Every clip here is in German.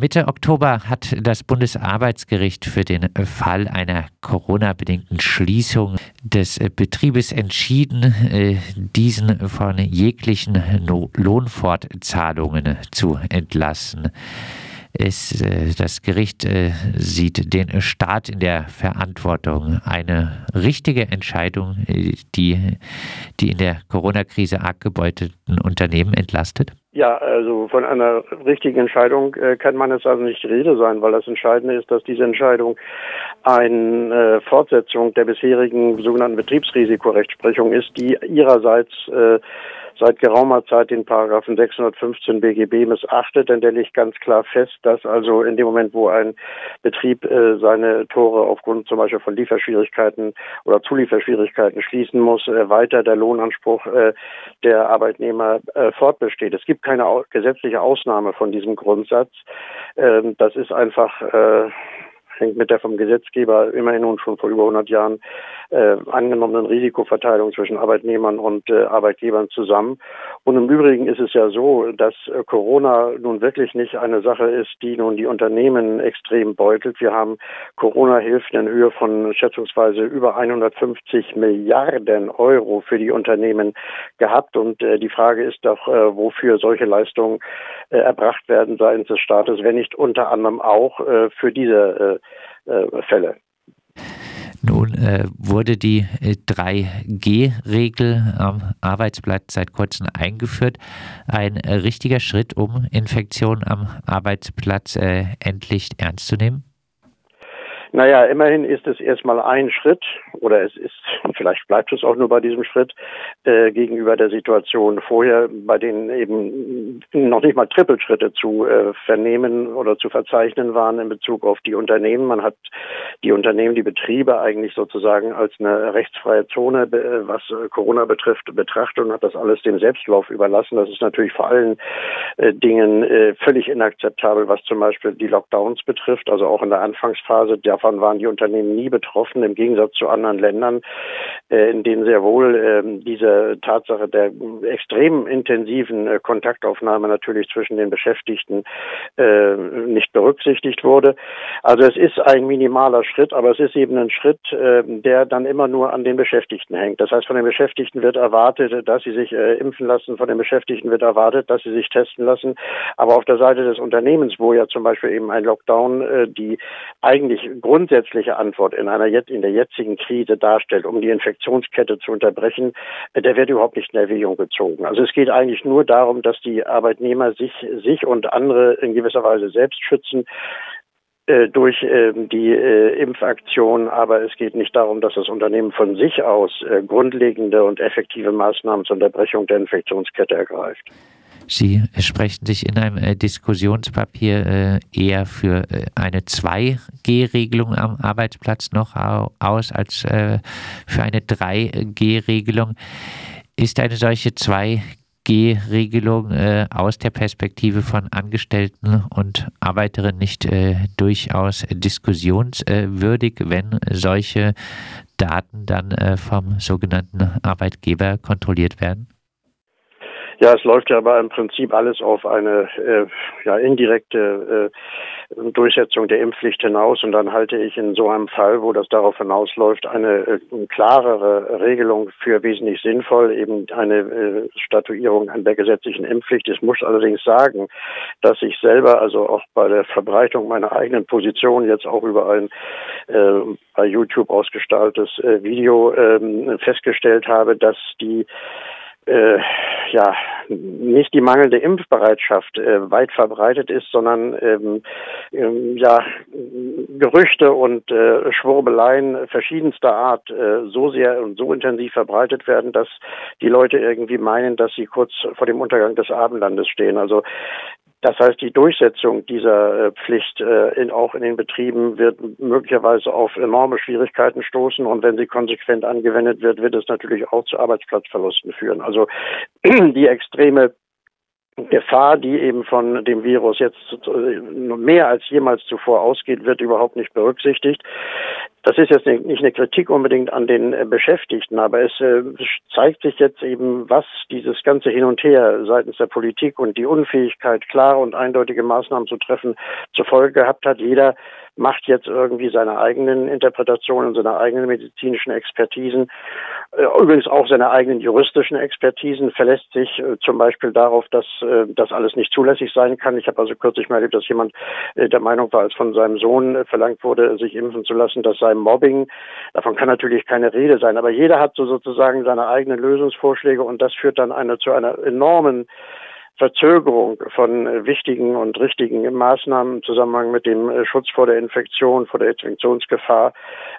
Mitte Oktober hat das Bundesarbeitsgericht für den Fall einer Corona-bedingten Schließung des Betriebes entschieden, äh, diesen von jeglichen Lohnfortzahlungen zu entlassen. Es, äh, das Gericht äh, sieht den Staat in der Verantwortung. Eine richtige Entscheidung, die die in der Corona-Krise arg gebeutelten Unternehmen entlastet? Ja, also von einer richtigen Entscheidung äh, kann meines also nicht Rede sein, weil das Entscheidende ist, dass diese Entscheidung eine äh, Fortsetzung der bisherigen sogenannten Betriebsrisikorechtsprechung ist, die ihrerseits äh, seit geraumer Zeit den Paragraphen 615 BGB missachtet, denn der legt ganz klar fest, dass also in dem Moment, wo ein Betrieb äh, seine Tore aufgrund zum Beispiel von Lieferschwierigkeiten oder Zulieferschwierigkeiten schließen muss, äh, weiter der Lohnanspruch äh, der Arbeitnehmer äh, fortbesteht. Es gibt keine au gesetzliche Ausnahme von diesem Grundsatz. Ähm, das ist einfach äh, hängt mit der vom Gesetzgeber immerhin nun schon vor über 100 Jahren äh, angenommenen Risikoverteilung zwischen Arbeitnehmern und äh, Arbeitgebern zusammen. Und im Übrigen ist es ja so, dass äh, Corona nun wirklich nicht eine Sache ist, die nun die Unternehmen extrem beutelt. Wir haben Corona-Hilfen in Höhe von schätzungsweise über 150 Milliarden Euro für die Unternehmen gehabt. Und äh, die Frage ist doch, äh, wofür solche Leistungen äh, erbracht werden seitens des Staates, wenn nicht unter anderem auch äh, für diese äh, äh, Fälle. Nun äh, wurde die äh, 3G-Regel am Arbeitsplatz seit kurzem eingeführt. Ein äh, richtiger Schritt, um Infektionen am Arbeitsplatz äh, endlich ernst zu nehmen? Naja, immerhin ist es erstmal ein Schritt, oder es ist, vielleicht bleibt es auch nur bei diesem Schritt, äh, gegenüber der Situation vorher, bei denen eben noch nicht mal Trippelschritte zu äh, vernehmen oder zu verzeichnen waren in Bezug auf die Unternehmen. Man hat die Unternehmen, die Betriebe eigentlich sozusagen als eine rechtsfreie Zone, äh, was äh, Corona betrifft, betrachtet und hat das alles dem Selbstlauf überlassen. Das ist natürlich vor allen äh, Dingen äh, völlig inakzeptabel, was zum Beispiel die Lockdowns betrifft, also auch in der Anfangsphase der Davon waren die Unternehmen nie betroffen, im Gegensatz zu anderen Ländern, äh, in denen sehr wohl äh, diese Tatsache der extrem intensiven äh, Kontaktaufnahme natürlich zwischen den Beschäftigten äh, nicht berücksichtigt wurde. Also es ist ein minimaler Schritt, aber es ist eben ein Schritt, äh, der dann immer nur an den Beschäftigten hängt. Das heißt, von den Beschäftigten wird erwartet, dass sie sich impfen lassen, von den Beschäftigten wird erwartet, dass sie sich testen lassen. Aber auf der Seite des Unternehmens, wo ja zum Beispiel eben ein Lockdown die eigentlich grundsätzliche Antwort in einer in der jetzigen Krise darstellt, um die Infektionskette zu unterbrechen, äh, der wird überhaupt nicht in Erwägung gezogen. Also es geht eigentlich nur darum, dass die Arbeitnehmer sich, sich und andere in gewisser Weise selbst schützen äh, durch äh, die äh, Impfaktion, aber es geht nicht darum, dass das Unternehmen von sich aus grundlegende und effektive Maßnahmen zur Unterbrechung der Infektionskette ergreift. Sie sprechen sich in einem äh, Diskussionspapier äh, eher für äh, eine 2G-Regelung am Arbeitsplatz noch aus als für eine 3G-Regelung. Ist eine solche 2G-Regelung aus der Perspektive von Angestellten und Arbeiterinnen nicht durchaus diskussionswürdig, wenn solche Daten dann vom sogenannten Arbeitgeber kontrolliert werden? Ja, es läuft ja aber im Prinzip alles auf eine äh, ja, indirekte äh, Durchsetzung der Impfpflicht hinaus. Und dann halte ich in so einem Fall, wo das darauf hinausläuft, eine, äh, klarere Regelung für wesentlich sinnvoll, eben eine äh, Statuierung an der gesetzlichen Impfpflicht. Ich muss allerdings sagen, dass ich selber, also auch bei der Verbreitung meiner eigenen Position jetzt auch über ein äh, bei YouTube ausgestaltetes äh, Video äh, festgestellt habe, dass die äh, ja nicht die mangelnde Impfbereitschaft äh, weit verbreitet ist, sondern ähm, ähm, ja Gerüchte und äh, Schwurbeleien verschiedenster Art äh, so sehr und so intensiv verbreitet werden, dass die Leute irgendwie meinen, dass sie kurz vor dem Untergang des Abendlandes stehen. Also das heißt, die Durchsetzung dieser äh, Pflicht äh, in, auch in den Betrieben wird möglicherweise auf enorme Schwierigkeiten stoßen. Und wenn sie konsequent angewendet wird, wird es natürlich auch zu Arbeitsplatzverlusten führen. Also die extreme Gefahr, die eben von dem Virus jetzt mehr als jemals zuvor ausgeht, wird überhaupt nicht berücksichtigt. Das ist jetzt nicht eine Kritik unbedingt an den äh, Beschäftigten, aber es äh, zeigt sich jetzt eben, was dieses ganze Hin und Her seitens der Politik und die Unfähigkeit, klare und eindeutige Maßnahmen zu treffen, zur Folge gehabt hat. Jeder macht jetzt irgendwie seine eigenen Interpretationen, seine eigenen medizinischen Expertisen, äh, übrigens auch seine eigenen juristischen Expertisen, verlässt sich zum Beispiel darauf, dass das alles nicht zulässig sein kann. Ich habe also kürzlich mal erlebt, dass jemand der Meinung war, als von seinem Sohn verlangt wurde, sich impfen zu lassen, das sei Mobbing. Davon kann natürlich keine Rede sein, aber jeder hat so sozusagen seine eigenen Lösungsvorschläge und das führt dann eine, zu einer enormen Verzögerung von wichtigen und richtigen Maßnahmen im Zusammenhang mit dem äh, Schutz vor der Infektion, vor der Infektionsgefahr,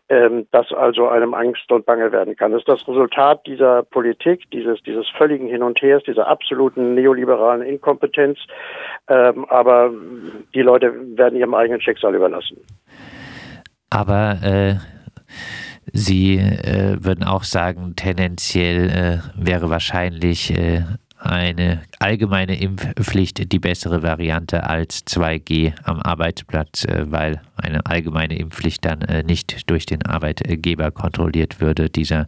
ähm, dass also einem Angst und Bange werden kann. Das ist das Resultat dieser Politik, dieses, dieses völligen Hin und Hers, dieser absoluten neoliberalen Inkompetenz. Ähm, aber die Leute werden ihrem eigenen Schicksal überlassen. Aber äh Sie äh, würden auch sagen, tendenziell äh, wäre wahrscheinlich äh, eine allgemeine Impfpflicht die bessere Variante als 2G am Arbeitsplatz, äh, weil eine allgemeine Impfpflicht dann äh, nicht durch den Arbeitgeber kontrolliert würde, dieser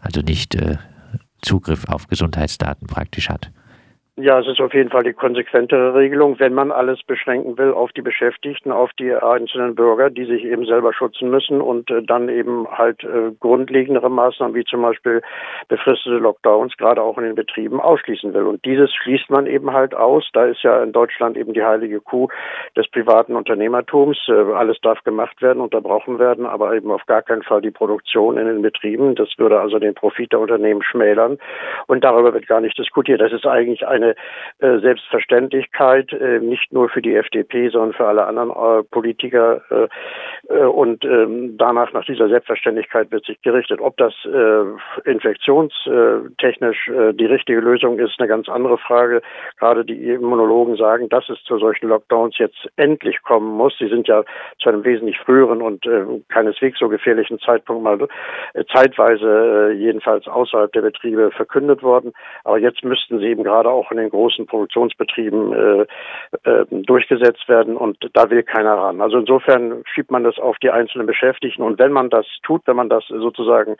also nicht Zugriff auf Gesundheitsdaten praktisch hat. Ja, es ist auf jeden Fall die konsequentere Regelung, wenn man alles beschränken will auf die Beschäftigten, auf die einzelnen Bürger, die sich eben selber schützen müssen und äh, dann eben halt äh, grundlegendere Maßnahmen wie zum Beispiel befristete Lockdowns gerade auch in den Betrieben ausschließen will. Und dieses schließt man eben halt aus. Da ist ja in Deutschland eben die heilige Kuh des privaten Unternehmertums. Äh, alles darf gemacht werden, unterbrochen werden, aber eben auf gar keinen Fall die Produktion in den Betrieben. Das würde also den Profit der Unternehmen schmälern. Und darüber wird gar nicht diskutiert. Das ist eigentlich eine eine äh, Selbstverständlichkeit, äh, nicht nur für die FDP, sondern für alle anderen äh, Politiker. Äh, äh, und ähm, danach, nach dieser Selbstverständlichkeit wird sich gerichtet. Ob das äh, infektionstechnisch die richtige Lösung ist, eine ganz andere Frage. Gerade die Immunologen sagen, dass es zu solchen Lockdowns jetzt endlich kommen muss. Sie sind ja zu einem wesentlich früheren und keineswegs so gefährlichen Zeitpunkt mal zeitweise jedenfalls außerhalb der Betriebe verkündet worden. Aber jetzt müssten sie eben gerade auch den großen Produktionsbetrieben äh, äh, durchgesetzt werden und da will keiner ran. Also insofern schiebt man das auf die einzelnen Beschäftigten und wenn man das tut, wenn man das sozusagen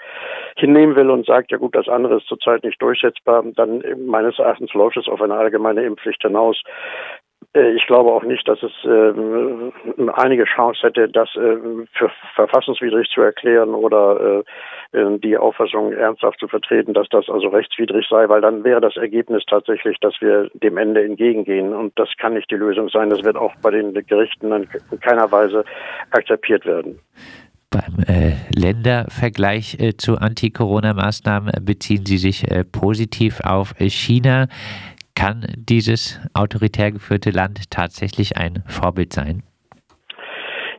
hinnehmen will und sagt, ja gut, das andere ist zurzeit nicht durchsetzbar, dann meines Erachtens läuft es auf eine allgemeine Impfpflicht hinaus. Äh, ich glaube auch nicht, dass es äh, einige Chance hätte, das äh, für verfassungswidrig zu erklären oder äh, äh, die Auffassung ernsthaft zu vertreten, dass das also rechtswidrig sei, weil dann wäre das Ergebnis tatsächlich, dass wir dem Ende entgegengehen. Und das kann nicht die Lösung sein. Das wird auch bei den Gerichten in keiner Weise akzeptiert werden. Beim äh, Ländervergleich äh, zu Anti-Corona-Maßnahmen beziehen Sie sich äh, positiv auf China. Kann dieses autoritär geführte Land tatsächlich ein Vorbild sein?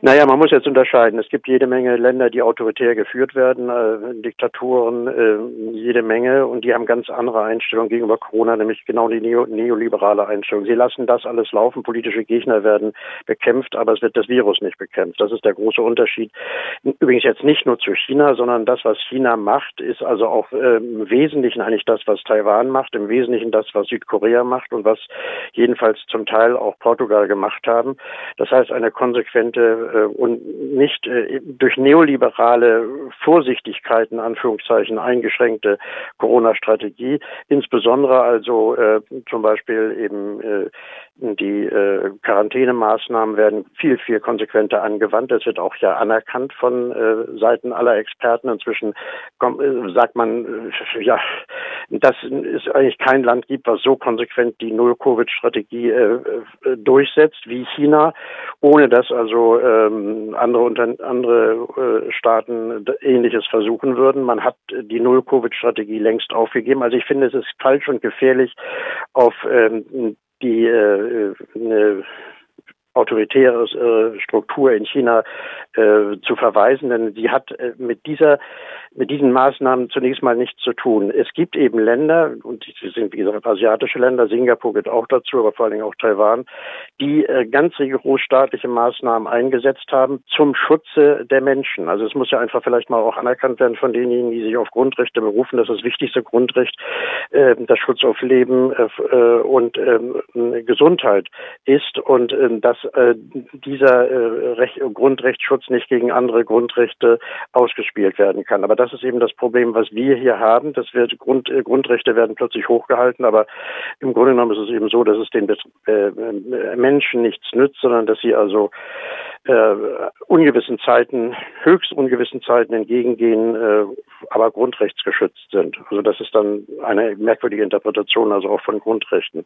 Naja, man muss jetzt unterscheiden. Es gibt jede Menge Länder, die autoritär geführt werden, äh, Diktaturen, äh, jede Menge, und die haben ganz andere Einstellungen gegenüber Corona, nämlich genau die neo neoliberale Einstellung. Sie lassen das alles laufen, politische Gegner werden bekämpft, aber es wird das Virus nicht bekämpft. Das ist der große Unterschied. Übrigens jetzt nicht nur zu China, sondern das, was China macht, ist also auch äh, im Wesentlichen eigentlich das, was Taiwan macht, im Wesentlichen das, was Südkorea macht und was jedenfalls zum Teil auch Portugal gemacht haben. Das heißt, eine konsequente und nicht äh, durch neoliberale Vorsichtigkeiten, Anführungszeichen, eingeschränkte Corona-Strategie, insbesondere also äh, zum Beispiel eben äh, die äh, Quarantänemaßnahmen werden viel, viel konsequenter angewandt. Das wird auch ja anerkannt von äh, Seiten aller Experten. Inzwischen kommt, äh, sagt man, äh, ja, dass es eigentlich kein Land gibt, was so konsequent die Null-Covid-Strategie äh, äh, durchsetzt wie China, ohne dass also ähm, andere, unter, andere Staaten Ähnliches versuchen würden. Man hat die Null-Covid-Strategie längst aufgegeben. Also ich finde, es ist falsch und gefährlich, auf ähm, die äh, eine autoritäre äh, Struktur in China äh, zu verweisen, denn sie hat äh, mit dieser mit diesen Maßnahmen zunächst mal nichts zu tun. Es gibt eben Länder, und sie sind wie gesagt asiatische Länder, Singapur gehört auch dazu, aber vor allen Dingen auch Taiwan, die äh, ganz rigoros staatliche Maßnahmen eingesetzt haben zum Schutze der Menschen. Also es muss ja einfach vielleicht mal auch anerkannt werden von denjenigen, die sich auf Grundrechte berufen, dass das wichtigste Grundrecht äh, das Schutz auf Leben äh, und ähm, Gesundheit ist und ähm, dass äh, dieser äh, Recht, Grundrechtsschutz nicht gegen andere Grundrechte ausgespielt werden kann. Aber das ist eben das Problem, was wir hier haben. Das wird Grund, äh, Grundrechte werden plötzlich hochgehalten, aber im Grunde genommen ist es eben so, dass es den äh, Menschen nichts nützt, sondern dass sie also äh, ungewissen Zeiten, höchst ungewissen Zeiten entgegengehen, äh, aber grundrechtsgeschützt sind. Also das ist dann eine merkwürdige Interpretation, also auch von Grundrechten.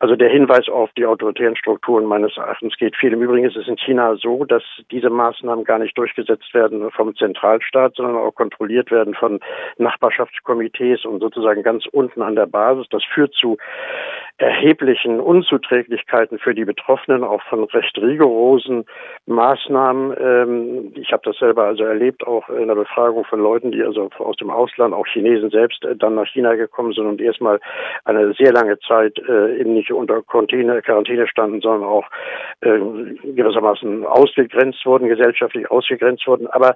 Also der Hinweis auf die autoritären Strukturen meines Erachtens geht viel. Im Übrigen ist es in China so, dass diese Maßnahmen gar nicht durchgesetzt werden vom Zentralstaat, sondern auch kontrolliert werden von Nachbarschaftskomitees und sozusagen ganz unten an der Basis. Das führt zu erheblichen Unzuträglichkeiten für die Betroffenen, auch von recht rigorosen Maßnahmen. Ähm, ich habe das selber also erlebt, auch in der Befragung von Leuten, die also aus dem Ausland, auch Chinesen selbst, äh, dann nach China gekommen sind und erstmal eine sehr lange Zeit äh, eben nicht unter Quarantäne, standen, sondern auch äh, gewissermaßen ausgegrenzt wurden, gesellschaftlich ausgegrenzt wurden. Aber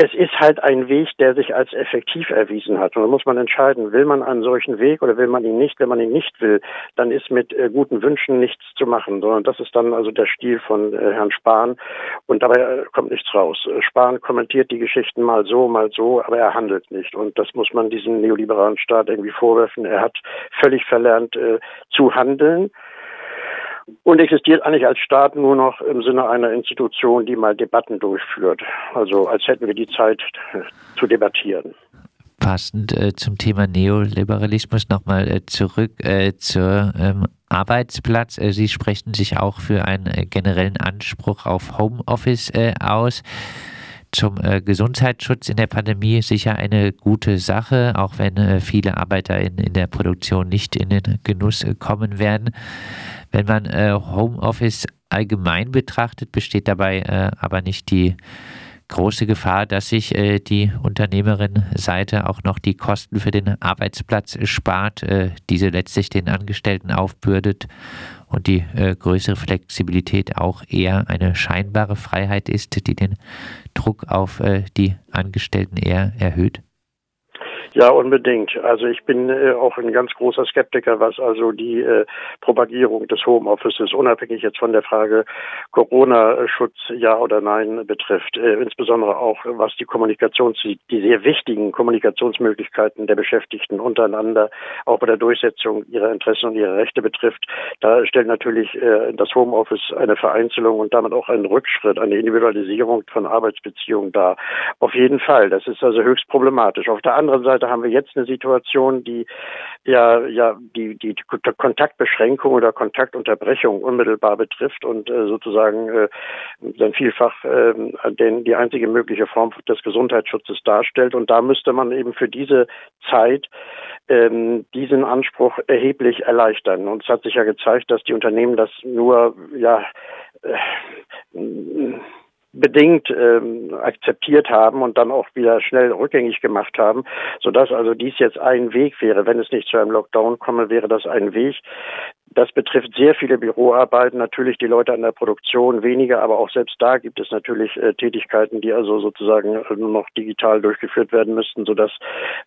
es ist halt ein Weg, der sich als effektiv erwiesen hat. Und da muss man entscheiden, will man einen solchen Weg oder will man ihn nicht? Wenn man ihn nicht will, dann ist mit äh, guten Wünschen nichts zu machen, sondern das ist dann also der Stil von äh, Herrn Spahn. Und dabei äh, kommt nichts raus. Äh, Spahn kommentiert die Geschichten mal so, mal so, aber er handelt nicht. Und das muss man diesem neoliberalen Staat irgendwie vorwerfen. Er hat völlig verlernt äh, zu handeln und existiert eigentlich als Staat nur noch im Sinne einer Institution, die mal Debatten durchführt. Also als hätten wir die Zeit äh, zu debattieren. Passend äh, zum Thema Neoliberalismus nochmal äh, zurück äh, zur ähm, Arbeitsplatz. Äh, Sie sprechen sich auch für einen äh, generellen Anspruch auf Homeoffice aus zum äh, Gesundheitsschutz in der Pandemie sicher eine gute Sache, auch wenn äh, viele Arbeiter in, in der Produktion nicht in den Genuss äh, kommen werden. Wenn man äh, Homeoffice allgemein betrachtet, besteht dabei äh, aber nicht die große Gefahr, dass sich äh, die Unternehmerin-Seite auch noch die Kosten für den Arbeitsplatz spart, äh, diese letztlich den Angestellten aufbürdet und die äh, größere Flexibilität auch eher eine scheinbare Freiheit ist, die den Druck auf äh, die Angestellten eher erhöht? Ja, unbedingt. Also ich bin äh, auch ein ganz großer Skeptiker, was also die äh, Propagierung des Homeoffices, unabhängig jetzt von der Frage Corona-Schutz, ja oder nein, betrifft. Äh, insbesondere auch, was die Kommunikations, die sehr wichtigen Kommunikationsmöglichkeiten der Beschäftigten untereinander, auch bei der Durchsetzung ihrer Interessen und ihrer Rechte betrifft. Da stellt natürlich äh, das Homeoffice eine Vereinzelung und damit auch einen Rückschritt, eine Individualisierung von Arbeitsbeziehungen dar. Auf jeden Fall. Das ist also höchst problematisch. Auf der anderen Seite Haben wir jetzt eine Situation, die ja, ja die, die, die Kontaktbeschränkung oder Kontaktunterbrechung unmittelbar betrifft und äh, sozusagen äh, dann vielfach äh, den, die einzige mögliche Form des Gesundheitsschutzes darstellt. Und da müsste man eben für diese Zeit ähm, diesen Anspruch erheblich erleichtern. Und es hat sich ja gezeigt, dass die Unternehmen das nur ja äh, bedingt ähm, akzeptiert haben und dann auch wieder schnell rückgängig gemacht haben, sodass also dies jetzt ein Weg wäre. Wenn es nicht zu einem Lockdown komme, wäre das ein Weg, das betrifft sehr viele Büroarbeiten, natürlich die Leute an der Produktion weniger, aber auch selbst da gibt es natürlich äh, Tätigkeiten, die also sozusagen äh, nur noch digital durchgeführt werden müssten, sodass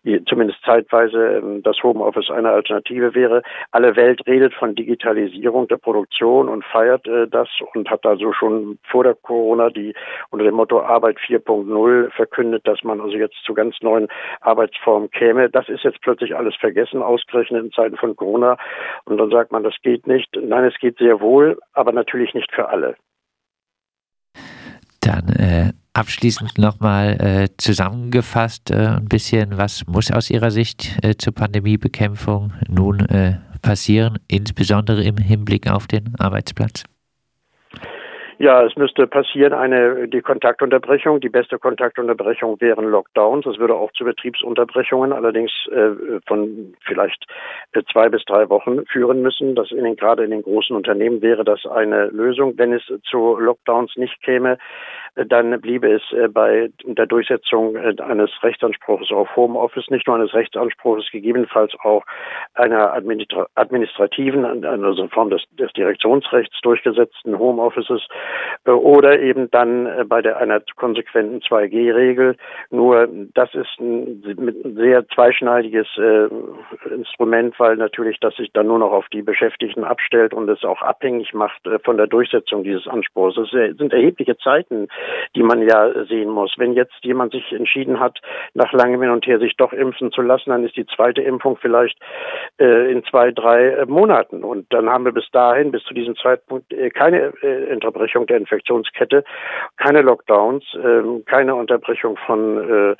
die, zumindest zeitweise äh, das Homeoffice eine Alternative wäre. Alle Welt redet von Digitalisierung der Produktion und feiert äh, das und hat also schon vor der Corona die unter dem Motto Arbeit 4.0 verkündet, dass man also jetzt zu ganz neuen Arbeitsformen käme. Das ist jetzt plötzlich alles vergessen, ausgerechnet in Zeiten von Corona. Und dann sagt man, das geht nicht. Nein, es geht sehr wohl, aber natürlich nicht für alle. Dann äh, abschließend nochmal äh, zusammengefasst äh, ein bisschen, was muss aus Ihrer Sicht äh, zur Pandemiebekämpfung nun äh, passieren, insbesondere im Hinblick auf den Arbeitsplatz? Ja, es müsste passieren eine die Kontaktunterbrechung. Die beste Kontaktunterbrechung wären Lockdowns. Es würde auch zu Betriebsunterbrechungen, allerdings äh, von vielleicht äh, zwei bis drei Wochen führen müssen. Das in den, gerade in den großen Unternehmen wäre das eine Lösung. Wenn es zu Lockdowns nicht käme, äh, dann bliebe es äh, bei der Durchsetzung eines Rechtsanspruchs auf Homeoffice, nicht nur eines Rechtsanspruchs, gegebenenfalls auch einer administra administrativen, also in Form des, des Direktionsrechts durchgesetzten Homeoffices oder eben dann äh, bei der einer konsequenten 2G-Regel. Nur das ist ein, sehr zweischneidiges äh, Instrument, weil natürlich das sich dann nur noch auf die Beschäftigten abstellt und es auch abhängig macht äh, von der Durchsetzung dieses Anspruchs. Es sind erhebliche Zeiten, die man ja sehen muss. Wenn jetzt jemand sich entschieden hat, nach langem Hin und Her sich doch impfen zu lassen, dann ist die zweite Impfung vielleicht äh, in zwei, drei äh, Monaten. Und dann haben wir bis dahin, bis zu diesem Zeitpunkt, äh, keine äh, Unterbrechung der Infektionskette, keine Lockdowns, ähm, keine Unterbrechung von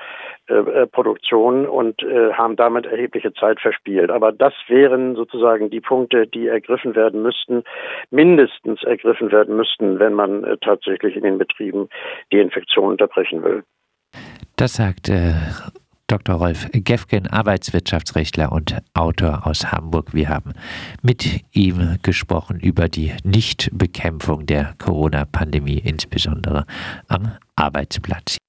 äh, äh, Produktion und haben damit erhebliche Zeit verspielt. Aber das wären sozusagen die Punkte, die ergriffen werden müssten, mindestens ergriffen werden müssten, wenn man tatsächlich in den Betrieben die Infektion unterbrechen will. Das sagt äh, Dr. Rolf Gefgen, Arbeitswirtschaftsrechtler und Autor aus Hamburg. Wir haben mit ihm gesprochen über die Nichtbekämpfung der Corona-Pandemie, insbesondere am Arbeitsplatz.